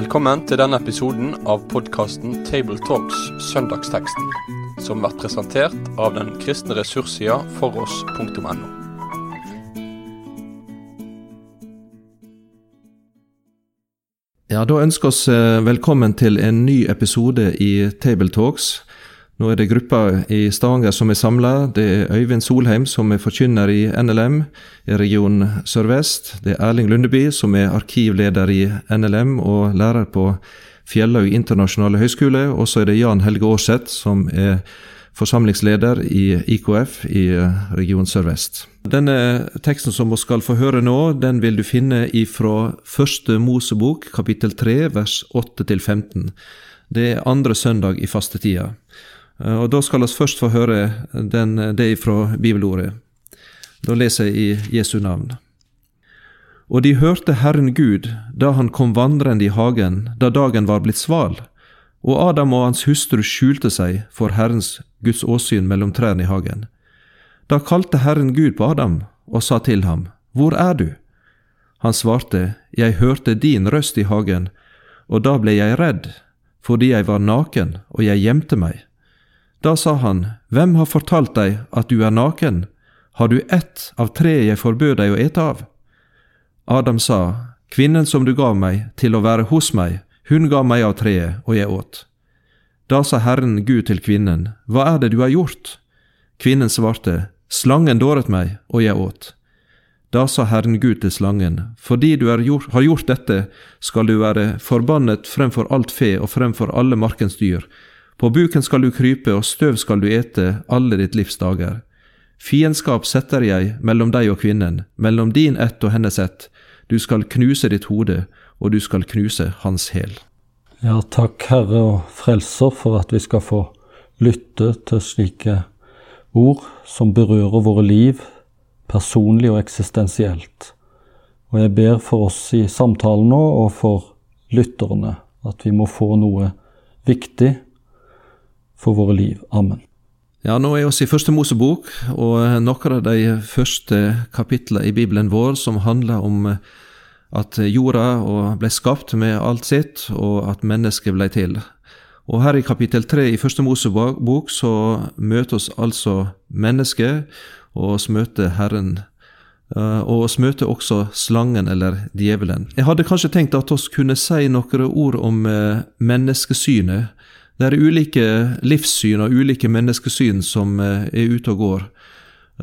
Velkommen til denne episoden av podkasten Tabletalks Søndagsteksten, som blir presentert av den kristne ressurssida foross.no. Ja, Da ønsker oss eh, velkommen til en ny episode i Tabletalks. Nå er det gruppa i Stavanger som er samla. Det er Øyvind Solheim som er forkynner i NLM i region Sør-Vest. Det er Erling Lundeby som er arkivleder i NLM og lærer på Fjellhaug internasjonale høgskole. Og så er det Jan Helge Aarseth som er forsamlingsleder i IKF i region Sør-Vest. Denne teksten som vi skal få høre nå, den vil du finne ifra første Mosebok, kapittel 3, vers 8-15. Det er andre søndag i fastetida. Eh, og Da skal vi først få høre den, det fra bibelordet. Da leser jeg i Jesu navn. Og de hørte Herren Gud da han kom vandrende i hagen da dagen var blitt sval, og Adam og hans hustru skjulte seg for Herrens Guds åsyn mellom trærne i hagen. Da kalte Herren Gud på Adam og sa til ham, Hvor er du? Han svarte, Jeg hørte din røst i hagen, og da ble jeg redd, fordi jeg var naken, og jeg gjemte meg. Da sa han, Hvem har fortalt deg at du er naken? Har du ett av tre jeg forbød deg å ete av? Adam sa, Kvinnen som du gav meg til å være hos meg, hun ga meg av treet, og jeg åt. Da sa Herren Gud til kvinnen, Hva er det du har gjort? Kvinnen svarte, Slangen dåret meg, og jeg åt. Da sa Herren Gud til slangen, Fordi du har gjort dette, skal du være forbannet fremfor alt fe og fremfor alle markens dyr, på buken skal du krype, og støv skal du ete alle ditt livs dager. Fiendskap setter jeg mellom deg og kvinnen, mellom din ett og hennes ett. Du skal knuse ditt hode, og du skal knuse hans hæl. Ja, takk Herre og Frelser for at vi skal få lytte til slike ord som berører våre liv, personlig og eksistensielt. Og jeg ber for oss i samtalen nå, og for lytterne, at vi må få noe viktig for våre liv. Amen. Ja, Nå er vi i Første Mosebok, og noen av de første kapitlene i Bibelen vår som handler om at jorda ble skapt med alt sitt, og at mennesket ble til. Og Her i kapittel tre i Første Mosebok så møter oss altså mennesket, og oss møter Herren. Eh, og oss møter også slangen, eller djevelen. Jeg hadde kanskje tenkt at vi kunne si noen ord om eh, menneskesynet det er ulike livssyn og ulike menneskesyn som eh, er ute og går.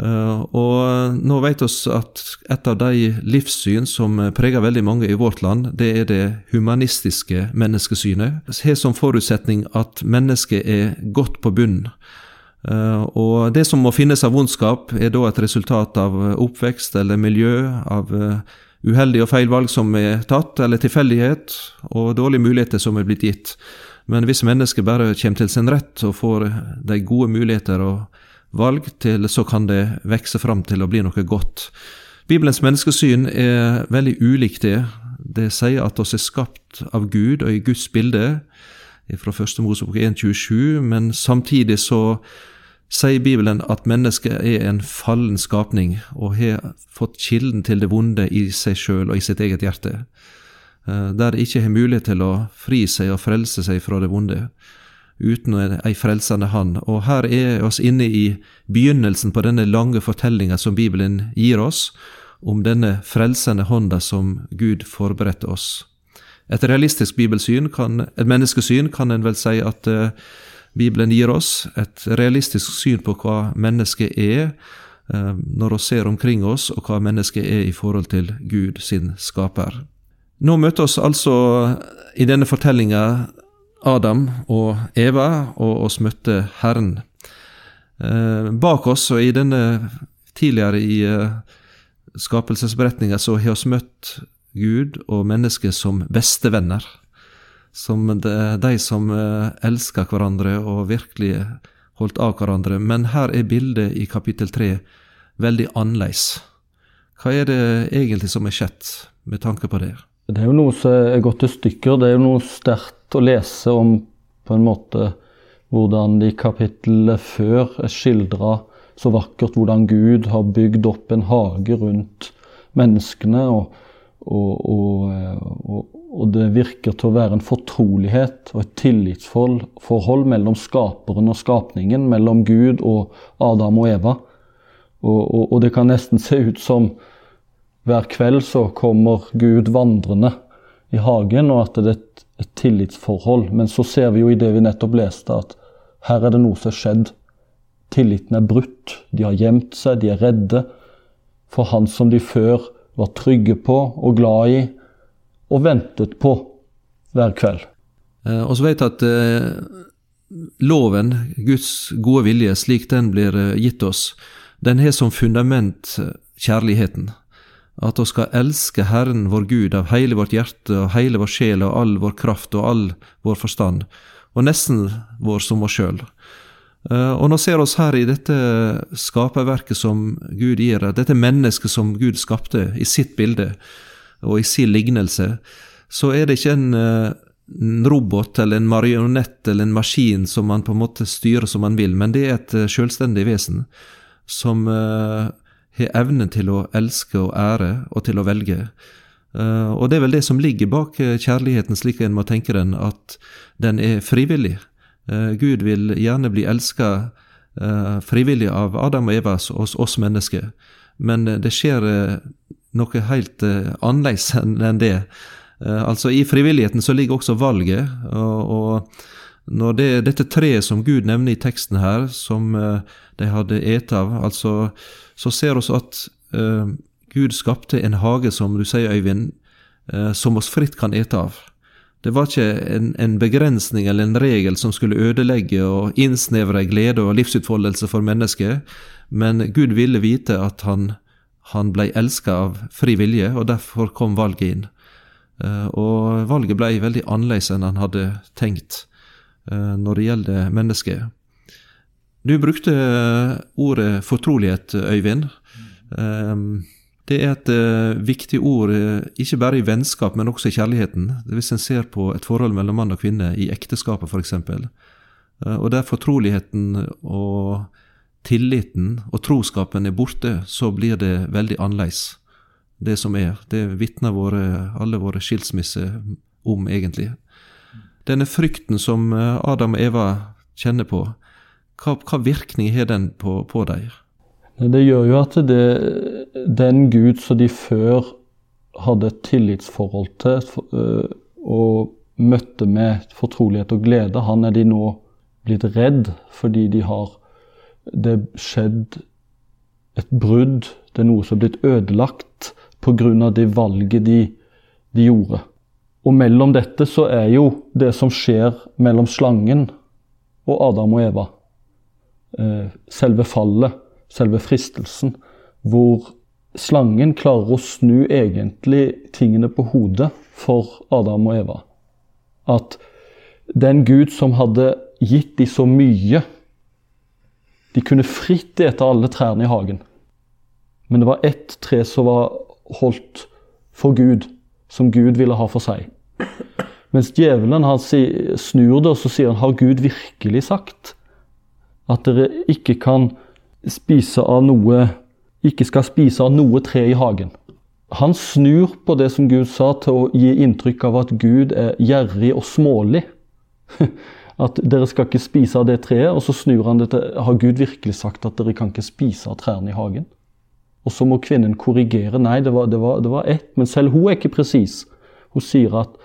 Eh, og nå vet vi at et av de livssyn som preger veldig mange i vårt land, det er det humanistiske menneskesynet. Det har som forutsetning at mennesket er godt på bunnen. Eh, og det som må finnes av vondskap, er da et resultat av oppvekst eller miljø, av uheldige og feil valg som er tatt, eller tilfeldighet, og dårlige muligheter som er blitt gitt. Men hvis mennesket bare kommer til sin rett og får de gode muligheter og valg til, så kan det vokse fram til å bli noe godt. Bibelens menneskesyn er veldig ulikt det. Det sier at oss er skapt av Gud og i Guds bilde, fra 1. Mosebok 1,27, men samtidig så sier Bibelen at mennesket er en fallen skapning og har fått kilden til det vonde i seg sjøl og i sitt eget hjerte. Eh, der de ikke har mulighet til å fri seg og frelse seg fra det vonde, uten ei frelsende hand. Og her er oss inne i begynnelsen på denne lange fortellinga som Bibelen gir oss, om denne frelsende hånda som Gud forberedte oss. Et realistisk bibelsyn, kan, et menneskesyn, kan en vel si at uh, Bibelen gir oss. Et realistisk syn på hva mennesket er, uh, når vi ser omkring oss, og hva mennesket er i forhold til Gud sin skaper. Nå møter oss altså i denne fortellinga Adam og Eva, og oss møtte Herren. Eh, bak oss, og i denne tidligere i eh, skapelsesberetninga, så har vi møtt Gud og mennesket som bestevenner. Som de, de som eh, elsker hverandre og virkelig holdt av hverandre. Men her er bildet i kapittel tre veldig annerledes. Hva er det egentlig som er skjedd med tanke på det? Det er jo noe som er gått til stykker. Det er jo noe sterkt å lese om på en måte hvordan de kapitlene før er skildra så vakkert hvordan Gud har bygd opp en hage rundt menneskene og, og, og, og det virker til å være en fortrolighet og et tillitsforhold mellom skaperen og skapningen, mellom Gud og Adam og Eva. Og, det kan nesten se ut som hver kveld så kommer Gud vandrende i hagen, og at det er et, et tillitsforhold. Men så ser vi jo i det vi nettopp leste, at her er det noe som er skjedd. Tilliten er brutt. De har gjemt seg, de er redde for han som de før var trygge på og glad i og ventet på hver kveld. Eh, og så vet jeg at eh, loven, Guds gode vilje, slik den blir eh, gitt oss, den har som fundament kjærligheten. At vi skal elske Herren vår Gud av hele vårt hjerte og hele vår sjel og all vår kraft og all vår forstand, og nesten vår som oss sjøl. Og nå ser oss her i dette skaperverket som Gud gir, dette mennesket som Gud skapte i sitt bilde, og i sin lignelse, så er det ikke en, eh, en robot eller en marionett eller en maskin som man på en måte styrer som man vil, men det er et eh, selvstendig vesen som har evnen til å elske og ære og til å velge. Uh, og det er vel det som ligger bak kjærligheten, slik en må tenke den, at den er frivillig. Uh, Gud vil gjerne bli elska frivillig av Adam og Eva, oss, oss mennesker, men det skjer noe helt annerledes enn det. Altså I frivilligheten så ligger også valget. og, og når det, dette treet som Gud nevner i teksten her, som uh, de hadde et av, altså, så ser vi at uh, Gud skapte en hage, som du sier, Øyvind, uh, som oss fritt kan ete av. Det var ikke en, en, begrensning eller en regel som skulle ødelegge og innsnevre glede og livsutfoldelse for mennesket, men Gud ville vite at han han ble elska av fri vilje, og derfor kom valget inn. Uh, og valget ble veldig annerledes enn han hadde tenkt eh, når det gjelder mennesket. Du brukte ordet fortrolighet, Øyvind. Det er et viktig ord, ikke bare i vennskap, men også i kjærligheten. Hvis en ser på et forhold mellom mann og kvinne, i ekteskapet f.eks. Og der fortroligheten og tilliten og troskapen er borte, så blir det veldig annerledes. Det som er. Det vitner våre, alle våre skilsmisser om, egentlig. Denne frykten som eh, Adam og Eva kjenner på, hva, hva virkning har den på, på dem? Det gjør jo at det, den Gud som de før hadde et tillitsforhold til eh, og møtte med fortrolighet og glede, han er de nå blitt redd fordi de har det skjedd et brudd, det er noe som er blitt ødelagt pga. det valget de, de, gjorde. Og mellom dette så er jo det som skjer mellom slangen og Adam og Eva, eh, selve fallet, selve fristelsen, hvor slangen klarer å snu egentlig tingene på hodet for Adam og Eva. At den Gud som hadde gitt dem så mye, de kunne fritt ete alle trærne i hagen. Men det var ett tre som var holdt for Gud, som Gud ville ha for seg. Mens djevelen snur det, og så sier han har Gud virkelig sagt at dere ikke kan spise av noe ikke skal spise av noe tre i hagen. Han snur på det som Gud sa, til å gi inntrykk av at Gud er gjerrig og smålig. At dere skal ikke spise av det treet. Og så snur han det til Har Gud virkelig sagt at dere kan ikke spise av trærne i hagen? Og så må kvinnen korrigere. Nei, det var, det var, det var ett. Men selv hun er ikke presis. Hun sier at,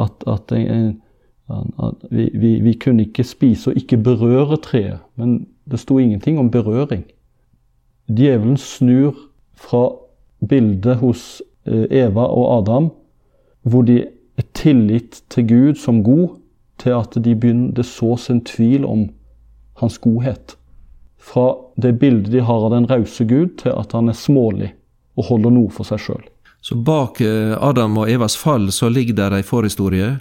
at, at, at vi, vi, vi, kunne ikke spise og ikke berøre treet. Men det sto ingenting om berøring. Djevelen snur fra bildet hos eh, Eva og Adam, hvor de er tillit til Gud som god, til at de begynner, det sås en tvil om hans godhet. Fra det bildet de har av den rause Gud, til at han er smålig og holder noe for seg sjøl. Så bak eh, Adam og Evas fall så ligger der ei forhistorie.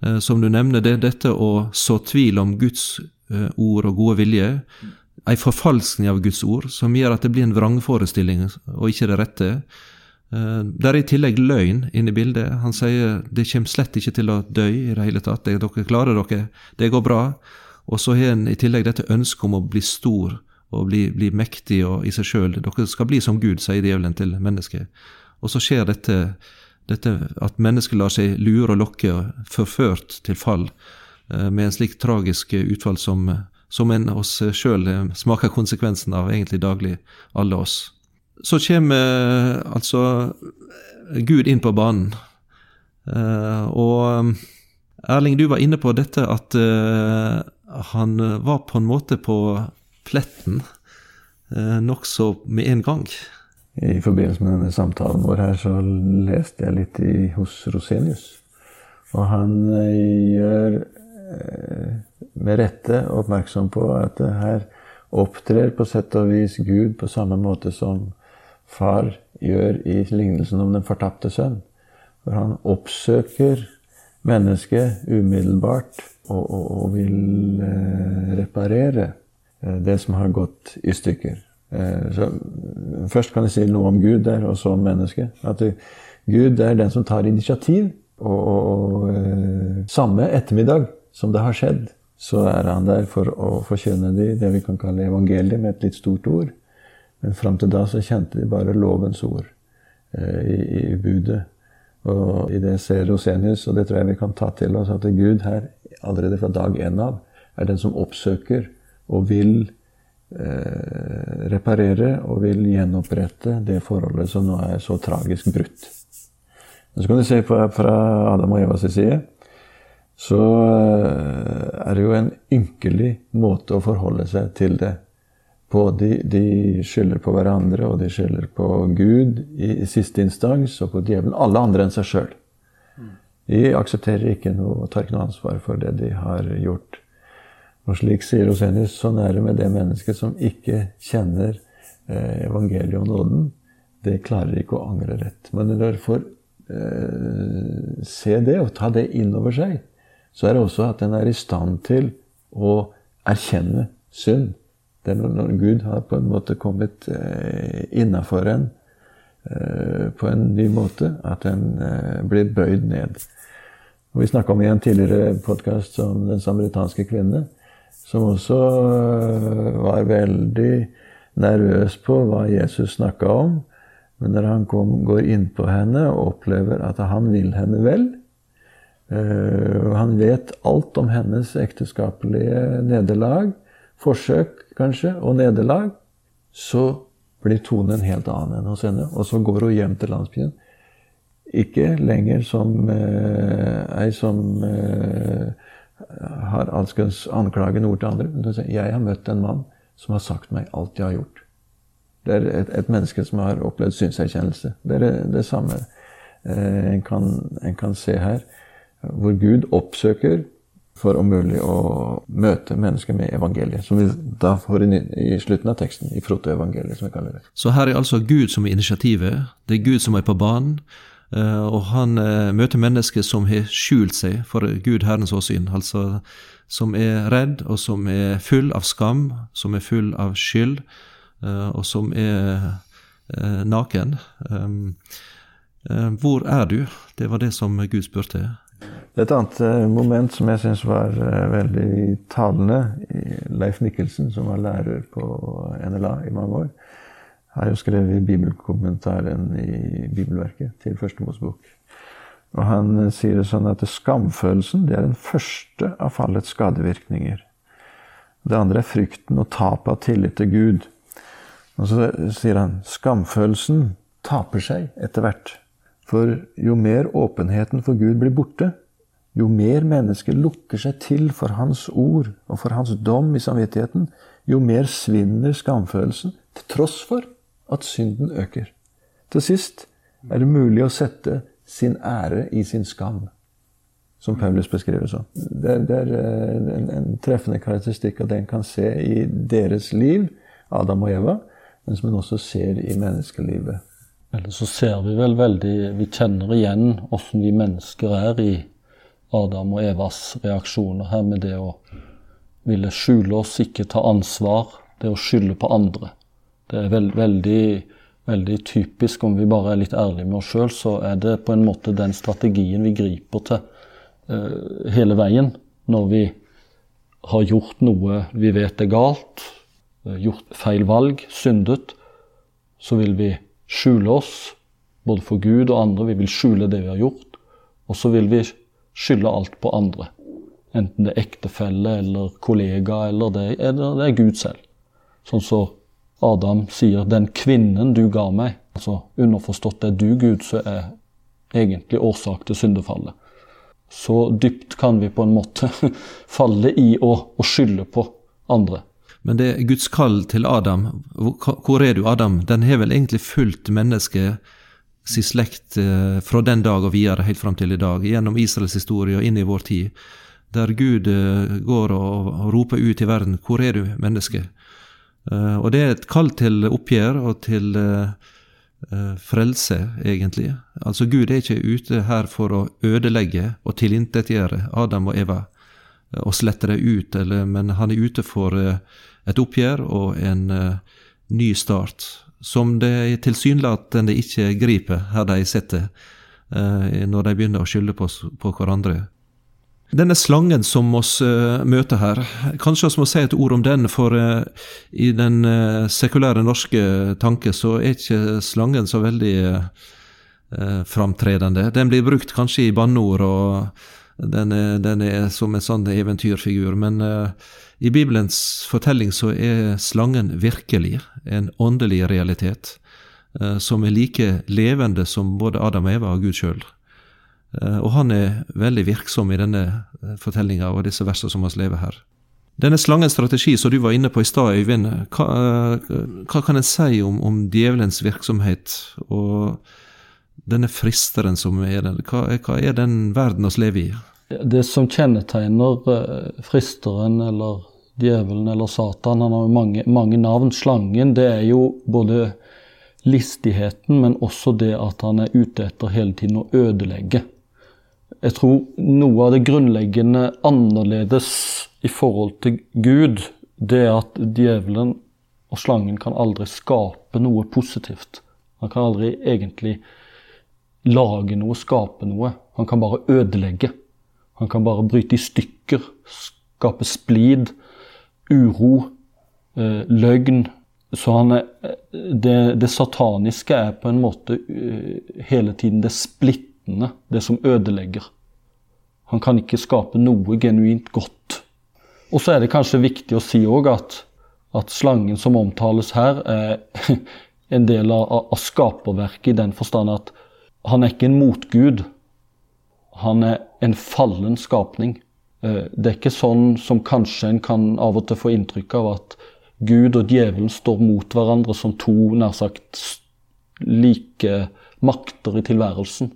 Eh, som du nevner, det er dette å så tvil om Guds eh, ord og gode vilje. Ei forfalskning av Guds ord som gjør at det blir en vrangforestilling og ikke det rette. Der er i tillegg løgn inne i bildet. Han sier det kommer slett ikke til å dø i det hele tatt. Dere klarer dere, det går bra. Og så har han i tillegg dette ønsket om å bli stor og bli, bli mektig og i seg sjøl. Dere skal bli som Gud, sier djevelen til mennesket. Og så skjer dette, dette at mennesket lar seg lure og lokke og forført til fall med en slik tragisk utfall som, som en oss sjøl smaker konsekvensen av egentlig daglig, alle oss. Så kommer altså Gud inn på banen. Og Erling, du var inne på dette at han var på en måte på pletten eh, nokså med en gang. I forbindelse med denne samtalen vår her, så leste jeg litt i, hos Rosenius. Og han eh, gjør eh, med rette oppmerksom på at det her opptrer på sett og vis Gud på samme måte som far gjør i lignelsen om den fortapte sønn. For han oppsøker mennesket umiddelbart og, og, og vil eh, reparere det som har gått i stykker. Eh, så først kan jeg si noe om Gud der, og så om mennesket. At Gud er den som tar initiativ. Og, og, og, eh, samme ettermiddag som det har skjedd, så er han der for å forkynne de, det vi kan kalle evangeliet, med et litt stort ord. Men fram til da så kjente de bare lovens ord eh, i, i, budet. Og i det ser Rosenius, og det tror jeg vi kan ta til oss, at Gud her allerede fra dag én av er den som oppsøker og vil eh, reparere og vil gjenopprette det forholdet som nå er så tragisk brutt. Men så kan du se på, fra Adam og Evas side så eh, er det jo en ynkelig måte å forholde seg til det på. De, de skylder på hverandre, og de skylder på Gud i, i siste instans, og på djevelen. Alle andre enn seg sjøl. De aksepterer ikke noe og tar ikke noe ansvar for det de har gjort. Og slik sier Rosenius, sånn er det med det mennesket som ikke kjenner eh, evangeliet om nåden. Det klarer ikke å angre rett. Men når du får eh, se det og ta det inn over seg, så er det også at en er i stand til å erkjenne synd. Det er når Gud har på en måte kommet eh, innafor en eh, på en ny måte, at en eh, blir bøyd ned. Og vi snakka om i en tidligere podkast om den samaritanske kvinne som også øh, var veldig nervøs på hva Jesus snakka om. Men når han kom, går innpå henne og opplever at han vil henne vel øh, og Han vet alt om hennes ekteskapelige nederlag, forsøk kanskje, og nederlag. Så blir tonen en helt annen enn hos henne. Og så går hun hjem til landsbyen. Ikke lenger som eh, ei som eh, har alskens anklagende ord til andre. Men sier, jeg har møtt en mann som har sagt meg alt jeg har gjort. Det er et, et menneske som har opplevd synserkjennelse. Det er det, samme eh, en, kan, en, kan, se her. Hvor Gud oppsøker for om mulig å møte mennesker med evangeliet. Som vi da får i, i slutten av teksten, i Froto-evangeliet, som vi kaller det. Så her er altså Gud som er initiativet. Det er Gud som er på banen. Eh, og han eh, møter mennesker som har skjult seg for Gud Herrens åsyn. Altså som er redd, og som er full av skam, som er full av skyld, eh, og som er naken. Hvor er du? Det var det som Gud spurte. Det er et annet moment som jeg syns var veldig talende. Leif Mikkelsen, som var lærer på NLA i mange år, har jo skrevet bibelkommentaren i bibelverket til Første Mosebok. Og han eh, sier det sånn at skamfølelsen det er den første av fallets skadevirkninger. Det andre er frykten og tapet av tillit til Gud. Og så sier han skamfølelsen taper seg etter hvert. For jo mer åpenheten for Gud blir borte, jo mer mennesker lukker seg til for Hans ord og for Hans dom i samvittigheten, jo mer svinner skamfølelsen, til tross for at synden øker. Til sist er det mulig å sette sin ære i sin skam, som Paulus beskriver sånn. Det, det, er eh, en, en, treffende karakteristikk at en kan se i deres liv, Adam og Eva, men som en også ser i menneskelivet. Eller så ser vi vel veldig Vi kjenner igjen åssen vi mennesker er i Adam og Evas reaksjoner her med det å ville skjule oss, ikke ta ansvar, det å skylde på andre. Det er veld, veldig, veldig, typisk, om vi bare er litt ærlige med oss sjøl, så er det på en måte den strategien vi griper til uh, hele veien når vi har gjort noe vi vet er galt, uh, gjort feil valg, syndet. Så vil vi skjule oss, både for Gud og andre. Vi vil skjule det vi har gjort. Og så vil vi skylde alt på andre. Enten det er ektefelle eller kollega eller det, eller det er Gud selv. Sånn som så Adam sier 'den kvinnen du ga meg'. Altså underforstått er du Gud, så er egentlig årsak til syndefallet. Så dypt kan vi på en måte falle i å, å skylde på andre. Men det er Guds kall til Adam, hvor er du, Adam? Den har vel egentlig fulgt mennesket sin slekt eh, fra den dag og videre helt fram til i dag, gjennom Israels historie og inn i vår tid, der Gud eh, går og roper ut i verden 'Hvor er du, menneske?' Uh, og det er et kall til oppgjør og til uh, uh, frelse, egentlig. Altså Gud er ikke ute her for å ødelegge og tilintetgjøre Adam og Eva og slette dem ut, eller, men han er ute for et oppgjør og en ny start, som det tilsynelatende ikke griper her de sitter, når de begynner å skylde på, på hverandre. Denne slangen som oss uh, møter her, kanskje vi må si et ord om den, for uh, i den uh, sekulære norske tanke så er ikke slangen så veldig framtredende. Den blir brukt kanskje i banneord, og den er, den er, som en sånn eventyrfigur, men i Bibelens fortelling så er slangen virkelig en åndelig realitet, som er like levende som både Adam og Eva og Gud sjøl. Eh, og han er veldig virksom i denne eh, fortellinga og disse versene som vi lever her. Denne slangens strategi som du var inne på i stad, Øyvind, hva, eh, hva, kan en si om, om, djevelens virksomhet og denne fristeren som er den? Hva, hva er den verden vi lever i? Det som kjennetegner fristeren eller djevelen eller Satan, han har jo mange, mange navn. Slangen, det er jo både listigheten, men også det at han er ute etter hele tiden å ødelegge. Jeg tror noe av det grunnleggende annerledes i forhold til Gud, det er at djevelen og slangen kan aldri skape noe positivt. Han kan aldri egentlig lage noe, skape noe. Han kan bare ødelegge. Han kan bare bryte i stykker, skape splid, uro, eh, løgn. Så er, det, det, sataniske er på en måte uh, hele tiden det splitt splittende, det som ødelegger. Han kan ikke skape noe genuint godt. Og så er det kanskje viktig å si òg at, at, slangen som omtales her, er en del av, av skaperverket i den forstand at han er ikke en motgud. Han er en fallen skapning. Eh, det er ikke sånn som kanskje en kan av og til få inntrykk av at Gud og djevelen står mot hverandre som to nær sagt like makter i tilværelsen.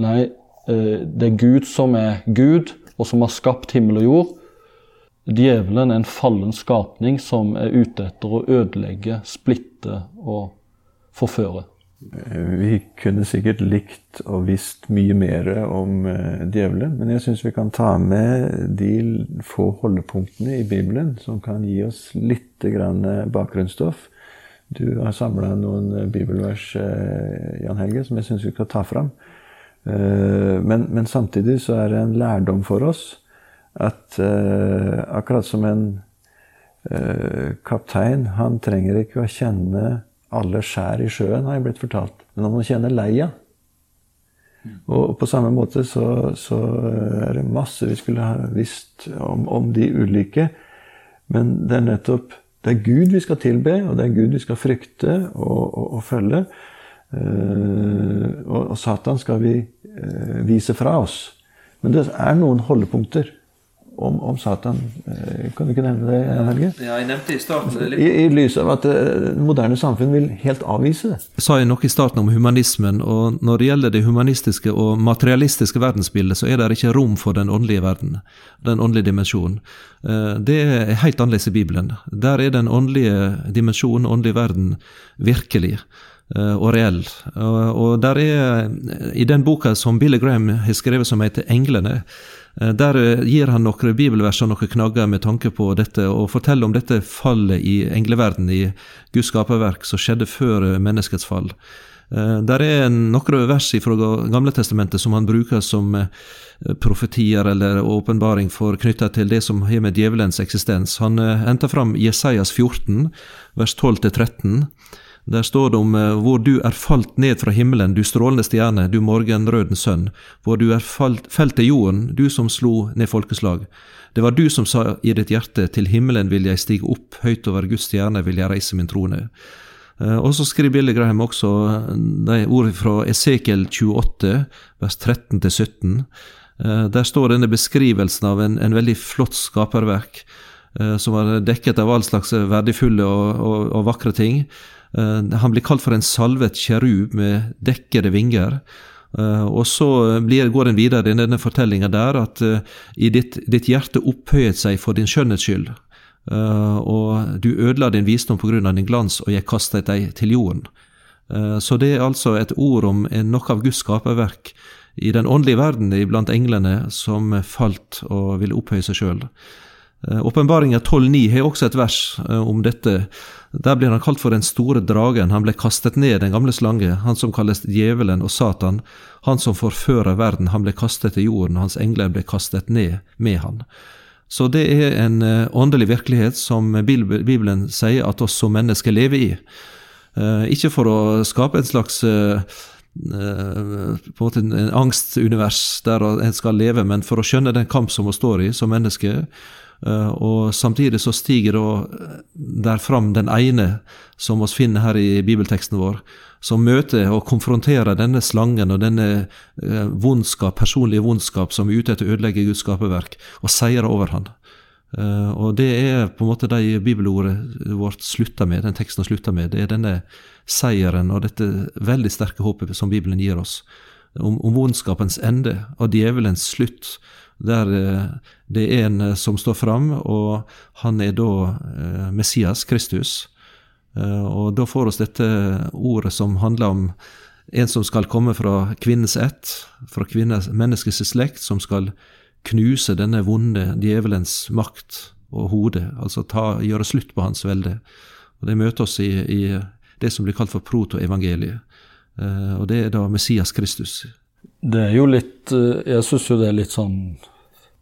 Nei, eh, det er Gud som er Gud, og som har skapt himmel og jord. Djevelen er en fallen skapning som er ute etter å ødelegge, splitte og forføre. Vi kunne sikkert likt og visst mye mer om uh, djevelen, men jeg syns vi kan ta med de få holdepunktene i Bibelen som kan gi oss litt grann bakgrunnsstoff. Du har samla noen bibelvers, Jan Helge, som jeg syns vi skal ta fram. Eh, men, men, samtidig så er det en lærdom for oss at uh, akkurat som en uh, kaptein Han trenger ikke å kjenne alle skjær i sjøen, har jeg blitt fortalt, men han må kjenne leia. Og på samme måte så, så, er det masse vi skulle ha visst om, om de ulike. Men det er nettopp det er Gud vi skal tilbe, og det er Gud vi skal frykte og, og, og følge. Eh, og Satan skal vi eh, vise fra oss. Men det er noen holdepunkter om, om Satan. Eh, kan du ikke nevne det, Helge? Ja, jeg nevnte I starten. I, I, lys av at det moderne samfunn vil helt avvise det. Sa jeg noe i starten om humanismen, og når det gjelder det humanistiske og materialistiske verdensbildet, så er det ikke rom for den åndelige verden, den åndelige dimensjonen. Det er helt annerledes i Bibelen. Der er den åndelige dimensjonen, åndelige verden, virkelig. Eh, og reell. Og der er, I den boka som Billy Graham har skrevet som heter 'Englene', eh, der eh, gir han noen bibelvers og noen knagger med tanke på dette, og forteller om dette fallet i engleverden, i Guds skaperverk, som skjedde før menneskets fall. Der er noen vers fra Gamle Testamentet som han bruker som profetier eller åpenbaring for knytta til det som har med djevelens eksistens. Han henter fram Jesajas 14, vers 12-13 Der står det om eh, hvor du er falt ned fra himmelen, du strålende stjerne, du morgenrøden sønn, hvor du er falt, felt til jorden, du som slo ned folkeslag. Det var du som sa i ditt hjerte, til himmelen vil jeg stige opp, høyt over Guds stjerne vil jeg reise min trone. Eh, og så skriver Billy Graham også eh, de ordene fra Esekiel 28, vers 13-17. Der står denne beskrivelsen av en, en veldig flott skaperverk, som var dekket av all slags verdifulle og, og, og vakre ting. Eh, han blir kalt for en salvet kjerub med dekkede vinger. Uh, og så blir, går en videre i denne fortellinga der at uh, i ditt, ditt, hjerte opphøyet seg for din skjønnhets skyld, og du ødela din visdom på grunn av din glans, og jeg kastet deg til jorden. så det er altså et ord om noe av Guds skaperverk i den åndelige verden blant englene som falt og ville opphøye seg sjøl. Åpenbaringa 12,9 har også et vers om dette. Der blir han kalt for den store dragen, han ble kastet ned, den gamle slange, han som kalles djevelen og Satan, han som forfører verden, han ble kastet til jorden, hans engler ble kastet ned med han. Så det er en eh, åndelig virkelighet som Bibelen sier at oss som mennesker lever i. Eh, ikke for å skape en slags eh, på en måte en angstunivers der en skal leve, men for å skjønne den kamp som vi står i som mennesker, og samtidig så stiger da eh, der fram den ene som vi finner her i bibelteksten vår, som møter og konfronterer denne slangen og denne eh, vondskap, personlige vondskap som er ute etter å ødelegge Guds skaperverk, og seirer over han. Og det er på en måte de bibelordet vårt slutter med, den teksten slutter med. Det er denne seieren og dette veldig sterke håpet som Bibelen gir oss, om, om vondskapens ende og djevelens slutt der eh, det er en eh, som står fram, og han er da eh, Messias, Kristus. Og da får oss dette ordet som handler om en som skal komme fra kvinnens ett, fra kvinnes, menneskets slekt, som skal knuse denne vonde djevelens makt og hode, altså ta, gjøre slutt på hans velde. Og Det møter oss i, i det som blir kalt for protoevangeliet. Og det er da Messias Kristus. Det er jo litt Jeg syns jo det er litt sånn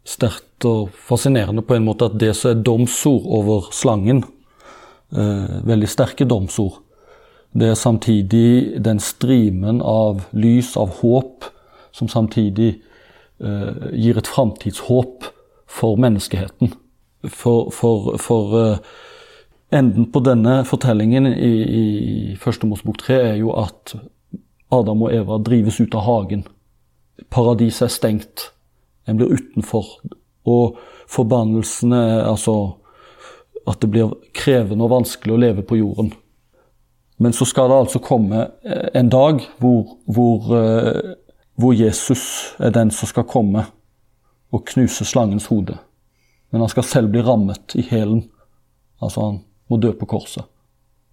sterkt og fascinerende på en måte at det som er domsord over slangen, eh, veldig sterke domsord, det er samtidig den strimen av lys, av håp, som samtidig eh, gir et framtidshåp for menneskeheten. For, for, for eh, enden på denne fortellingen i, i Første Mosebok 3 er jo at Adam og Eva drives ut av hagen. Paradiset er stengt. En blir utenfor. Og forbannelsene Altså at det blir krevende og vanskelig å leve på jorden. Men så skal det altså komme eh, en dag hvor, hvor, eh, hvor Jesus er den som skal komme og knuse slangens hode. Men han skal selv bli rammet i hælen. Altså, han må dø på korset.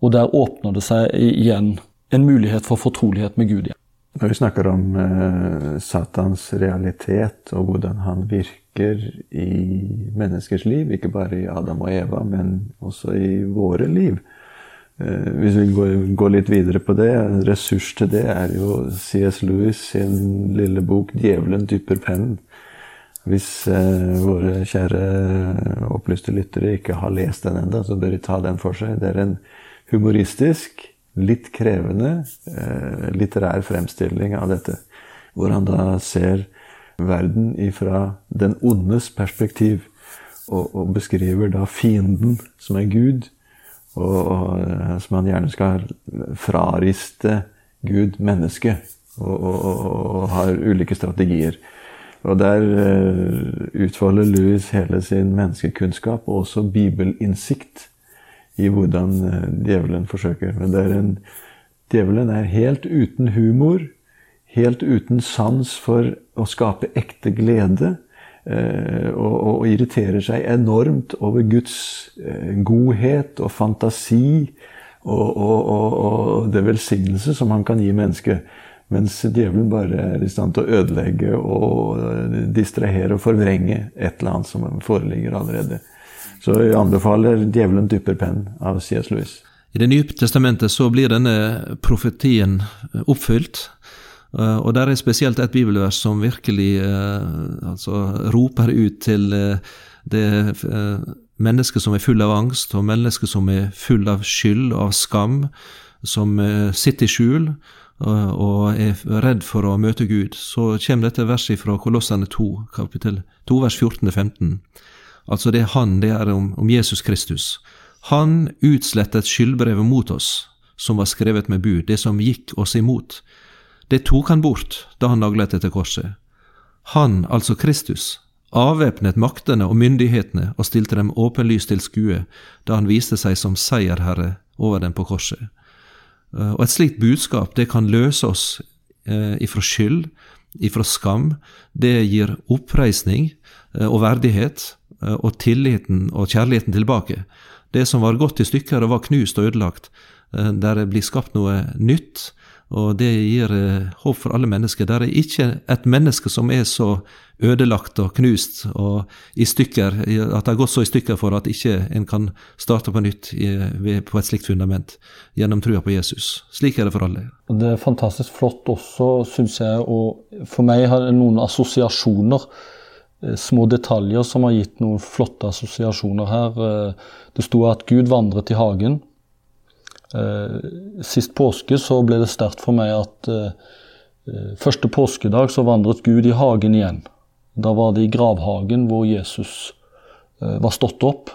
Og der åpner det seg igjen en mulighet for fortrolighet med Gud igjen. Når vi snakker om eh, Satans realitet og hvordan han virker i menneskers liv, ikke bare i Adam og Eva, men også i våre liv eh, Hvis vi går, går, litt videre på det, en ressurs til det er jo C.S. Lewis sin lille bok 'Djevelen dypper pennen'. Hvis eh, våre kjære opplyste lyttere ikke har lest den ennå, så bør de ta den for seg. Det er en humoristisk litt krevende eh, litterær fremstilling av dette. Hvor han da ser verden ifra den ondes perspektiv. Og, og beskriver da fienden, som er Gud, og, og eh, som han gjerne skal frariste Gud menneske. Og, og har ulike strategier. Og der uh, utfolder Louis hele sin menneskekunnskap og også bibelinnsikt i hvordan eh, djevelen forsøker. Men det er en, djevelen er helt uten humor, helt uten sans for å skape ekte glede. Eh, og, og, irriterer seg enormt over Guds eh, godhet og fantasi og, og, og det velsignelse som han kan gi mennesket. Mens djevelen bare er i stand til å ødelegge og distrahere og forvrenge et eller annet som foreligger allerede. Så jeg anbefaler 'Djevelen dypper penn' av C.S. Lewis. I Det nye testamentet så blir denne profetien eh, oppfylt. Eh, og der er spesielt et bibelvers som virkelig eh, altså, roper ut til det mennesket som er full av angst, og mennesket som er full av skyld og av skam, som sitter i skjul og er redd for å møte Gud, så kommer dette verset fra Kolossene 2, kapittel 2, vers 14-15. Altså det er han, det er om, om Jesus Kristus. Han utslettet skyldbrevet mot oss, som var skrevet med bud, det som gikk oss imot. Det tok han bort da han naglet etter korset. Han, altså Kristus, avvæpnet maktene og myndighetene og stilte dem åpenlyst til skue da han viste seg som seierherre over dem på korset. Eh, og et slikt budskap det kan løse oss eh, ifra skyld, ifra skam. Det gir oppreisning eh, og verdighet og tilliten og kjærligheten tilbake. Det som var gått i stykker og var knust og ødelagt, der det blir skapt noe nytt, og det gir håp for alle mennesker. Det er ikke et menneske som er så ødelagt og knust og i stykker, at det har gått så i stykker for at ikke en kan starte på nytt på et slikt fundament gjennom trua på Jesus. Slik er det for alle. Det er fantastisk flott også, syns jeg, og for meg har det noen assosiasjoner. Eh, små detaljer som har gitt noen flotte assosiasjoner her. Eh, det sto at Gud vandret i hagen. Eh, sist påske så ble det sterkt for meg at første påskedag så vandret Gud i hagen igjen. Da var det i gravhagen hvor Jesus var stått opp.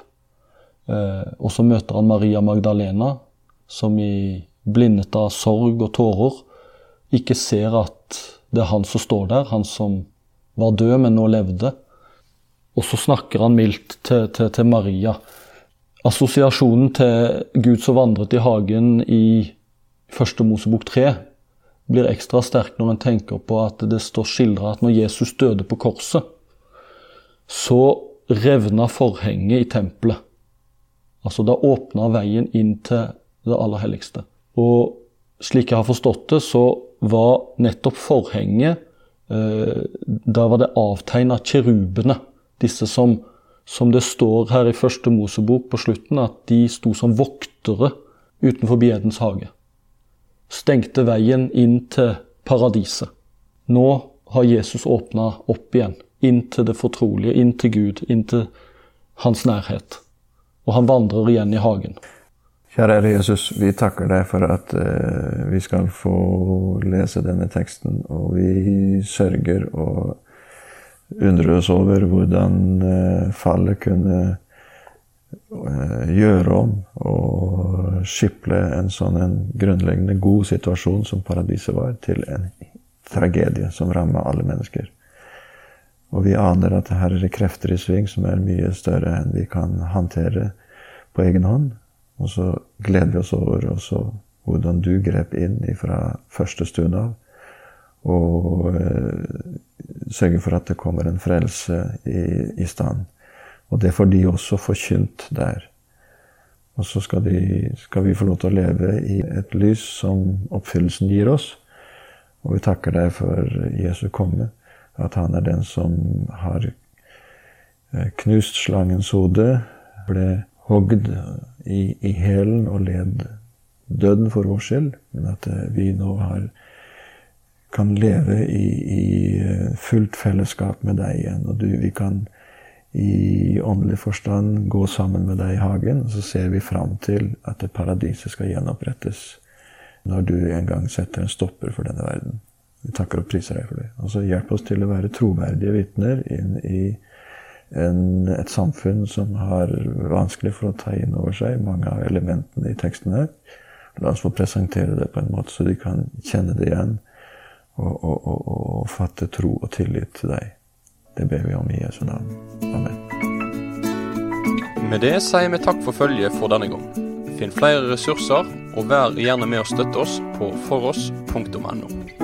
Og så møter han Maria Magdalena, som i blindet av sorg og tårer ikke ser at det er han som står der, han som var død, men nå levde. Og så snakker han mildt til, til, til Maria. Assosiasjonen til Gud som vandret i hagen i første Mosebok 3 blir ekstra sterk når en tenker på at det står skildra at når Jesus døde på korset, så revna forhenget i tempelet. Altså da åpna veien inn til det aller helligste. Og slik jeg har forstått det, så var nettopp forhenget eh, Da var det avtegna kirubene, Disse som, som det står her i første Mosebok på slutten, at de sto som voktere utenfor Edens hage stengte veien inn til paradiset. Nå har Jesus åpna opp igjen, inn til det fortrolige, inn til Gud, inn til hans nærhet. Og han vandrer igjen i hagen. Kjære Jesus, vi takker deg for at uh, vi skal få lese denne teksten. Og vi sørger og undrer oss over hvordan uh, fallet kunne uh, gjøre om og skiple en sånn en grunnleggende god situasjon som paradiset var, til en tragedie som rammer alle mennesker. Og vi aner at her er krefter i sving som er mye større enn vi kan håndtere på egen hånd. Og så gleder vi oss over også hvordan du grep inn fra første stund av. Og eh, sørger for at det kommer en frelse i, i stand. Og det får de også forkynt der. Og så skal, de, skal, vi få lov til å leve i et lys som oppfyllelsen gir oss. Og vi takker deg for Jesu komme, at han er den som har eh, knust slangens hode, ble hogd i, i hælen og led døden for vår skyld, men at eh, vi nå har, kan leve i, i eh, fullt fellesskap med deg igjen. Og du, vi kan i åndelig forstand gå sammen med deg i hagen. Og så ser vi fram til at paradiset skal gjenopprettes når du en gang setter en stopper for denne verden. Vi takker og priser deg for det. Og så hjelp oss til å være troverdige vitner inn i en, et samfunn som har vanskelig for å ta inn over seg mange av elementene i teksten her. La oss få presentere det på en måte så de kan kjenne det igjen og, og, og, og fatte tro og tillit til deg. Det ber vi om i Jesu navn. Amen. Med det sier vi takk for følget for denne gang. Finn flere ressurser, og vær gjerne med å støtte oss på foross.no.